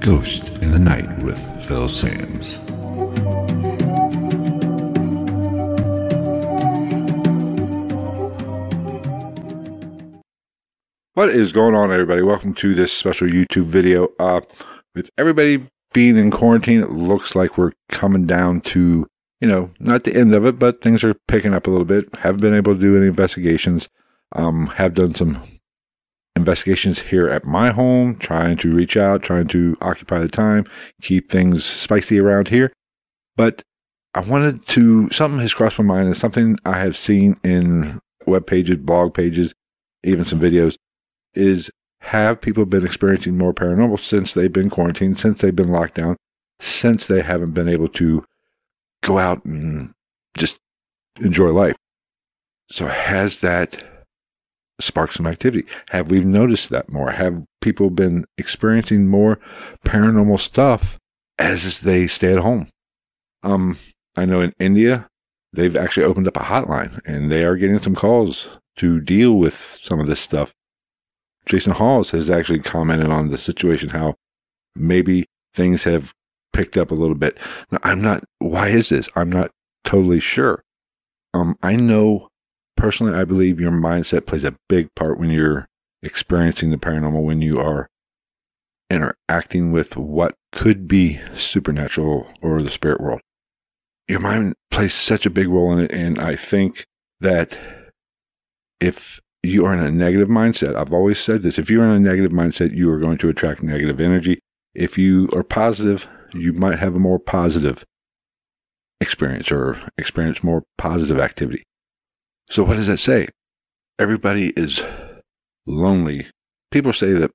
Ghost in the Night with Phil Sams. What is going on, everybody? Welcome to this special YouTube video. Uh, with everybody being in quarantine, it looks like we're coming down to, you know, not the end of it, but things are picking up a little bit. Haven't been able to do any investigations. Um, have done some investigations here at my home, trying to reach out, trying to occupy the time, keep things spicy around here. But I wanted to, something has crossed my mind, and something I have seen in web pages, blog pages, even some videos, is have people been experiencing more paranormal since they've been quarantined, since they've been locked down, since they haven't been able to go out and just enjoy life. So has that sparked some activity? Have we noticed that more? Have people been experiencing more paranormal stuff as they stay at home? Um, I know in India, they've actually opened up a hotline and they are getting some calls to deal with some of this stuff. Jason Hawes has actually commented on the situation, how maybe things have picked up a little bit. Now, I'm not, why is this? I'm not totally sure. Um, I know personally, I believe your mindset plays a big part when you're experiencing the paranormal, when you are interacting with what could be supernatural or the spirit world. Your mind plays such a big role in it. And I think that if you are in a negative mindset, I've always said this if you're in a negative mindset, you are going to attract negative energy. If you are positive, you might have a more positive experience or experience more positive activity. So, what does that say? Everybody is lonely. People say that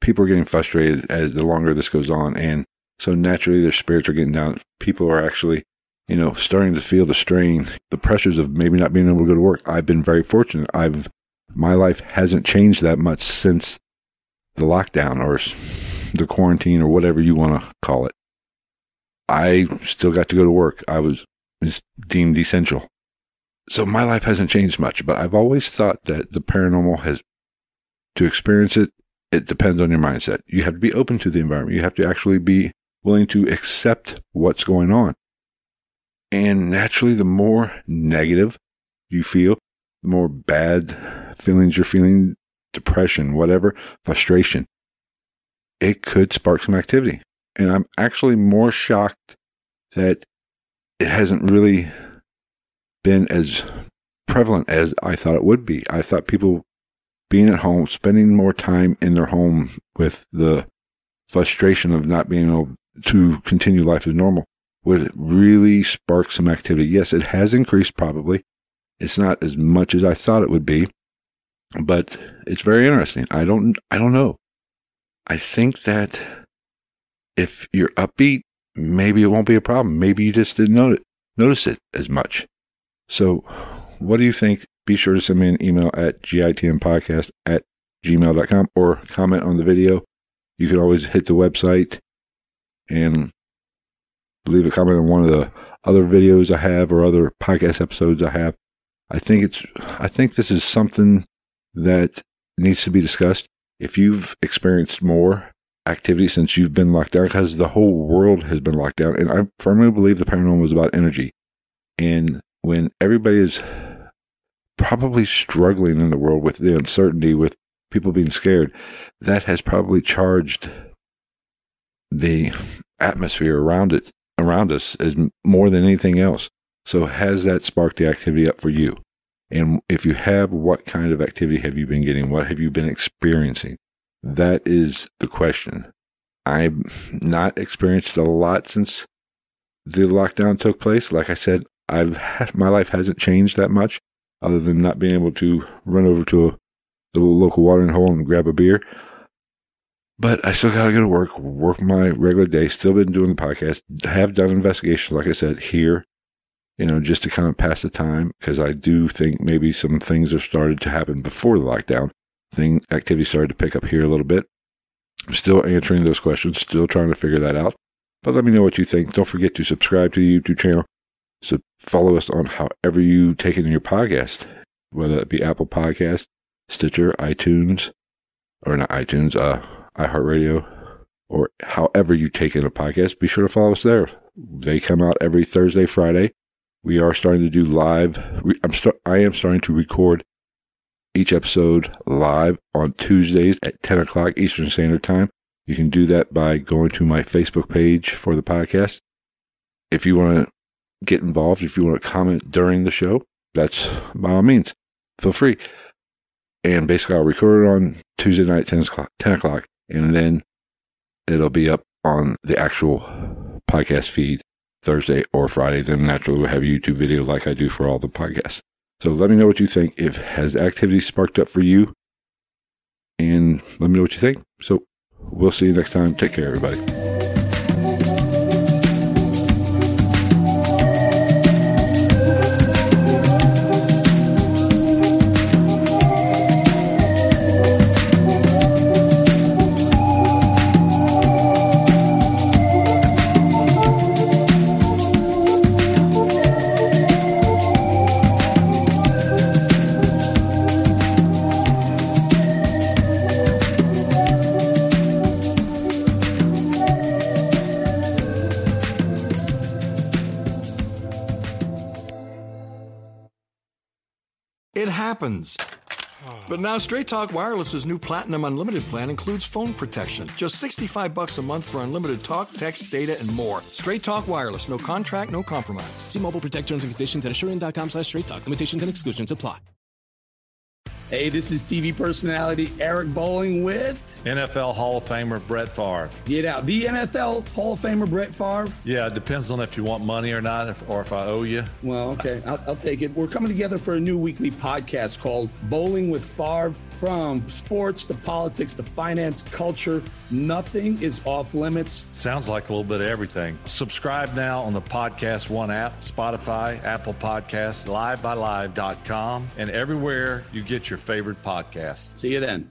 people are getting frustrated as the longer this goes on. And so naturally, their spirits are getting down. People are actually, you know, starting to feel the strain, the pressures of maybe not being able to go to work. I've been very fortunate. I've my life hasn't changed that much since the lockdown or the quarantine or whatever you want to call it. I still got to go to work. I was, deemed essential. So my life hasn't changed much, but I've always thought that the paranormal has, to experience it, it depends on your mindset. You have to be open to the environment. You have to actually be willing to accept what's going on. And naturally, the more negative you feel, the more bad feelings you're feeling, depression, whatever, frustration, it could spark some activity. And I'm actually more shocked that it hasn't really been as prevalent as I thought it would be. I thought people being at home, spending more time in their home with the frustration of not being able to continue life as normal would really spark some activity. Yes, it has increased probably. It's not as much as I thought it would be, but it's very interesting. I don't, I don't know. I think that if you're upbeat, maybe it won't be a problem. Maybe you just didn't notice, notice it as much. So, what do you think? Be sure to send me an email at gitmpodcast at gmail.com or comment on the video. You can always hit the website and leave a comment on one of the other videos I have or other podcast episodes I have. I think it's I think this is something that needs to be discussed. If you've experienced more activity since you've been locked down, because the whole world has been locked down, and I firmly believe the paranormal is about energy. And when everybody is probably struggling in the world with the uncertainty, with people being scared, that has probably charged the atmosphere around it around us as more than anything else. So has that sparked the activity up for you? And if you have, what kind of activity have you been getting? What have you been experiencing? That is the question. I've not experienced a lot since the lockdown took place. Like I said, I've had, my life hasn't changed that much, other than not being able to run over to a, the local watering hole and grab a beer. But I still gotta go to work, work my regular day. Still been doing the podcast. Have done investigations, like I said, here, you know, just to kind of pass the time because I do think maybe some things have started to happen before the lockdown. Thing activity started to pick up here a little bit. I'm still answering those questions, still trying to figure that out. But let me know what you think. Don't forget to subscribe to the YouTube channel. So follow us on however you take it in your podcast, whether it be Apple Podcast, Stitcher, iTunes, or not iTunes, uh, iHeartRadio, or however you take in a podcast. Be sure to follow us there. They come out every Thursday, Friday. We are starting to do live. I'm start, I am starting to record each episode live on Tuesdays at 10 o'clock Eastern Standard Time. You can do that by going to my Facebook page for the podcast. If you want to get involved, if you want to comment during the show, that's by all means, feel free. And basically, I'll record it on Tuesday night, 10 o'clock, 10 o'clock, and then it'll be up on the actual podcast feed Thursday or Friday. Then naturally, we'll have a YouTube video like I do for all the podcasts. So let me know what you think. If has activity sparked up for you, and let me know what you think. So We'll see you next time. Take care, everybody. Happens. But now Straight Talk Wireless's new Platinum Unlimited plan includes phone protection. Just 65 bucks a month for unlimited talk, text, data, and more. Straight Talk Wireless. No contract, no compromise. See Mobile Protect terms and conditions at asurion.com slash straight talk. Limitations and exclusions apply. Hey, this is TV personality Eric Bolling with NFL Hall of Famer Brett Favre. Get out. The NFL Hall of Famer Brett Favre? Yeah, it depends on if you want money or not, if, or if I owe you. Well, okay, I'll, I'll take it. We're coming together for a new weekly podcast called Bolling with Favre. From sports to politics to finance, culture, nothing is off limits. Sounds like a little bit of everything. Subscribe now on the Podcast One app, Spotify, Apple Podcasts, livexlive.com, and everywhere you get your favorite podcast. See you then.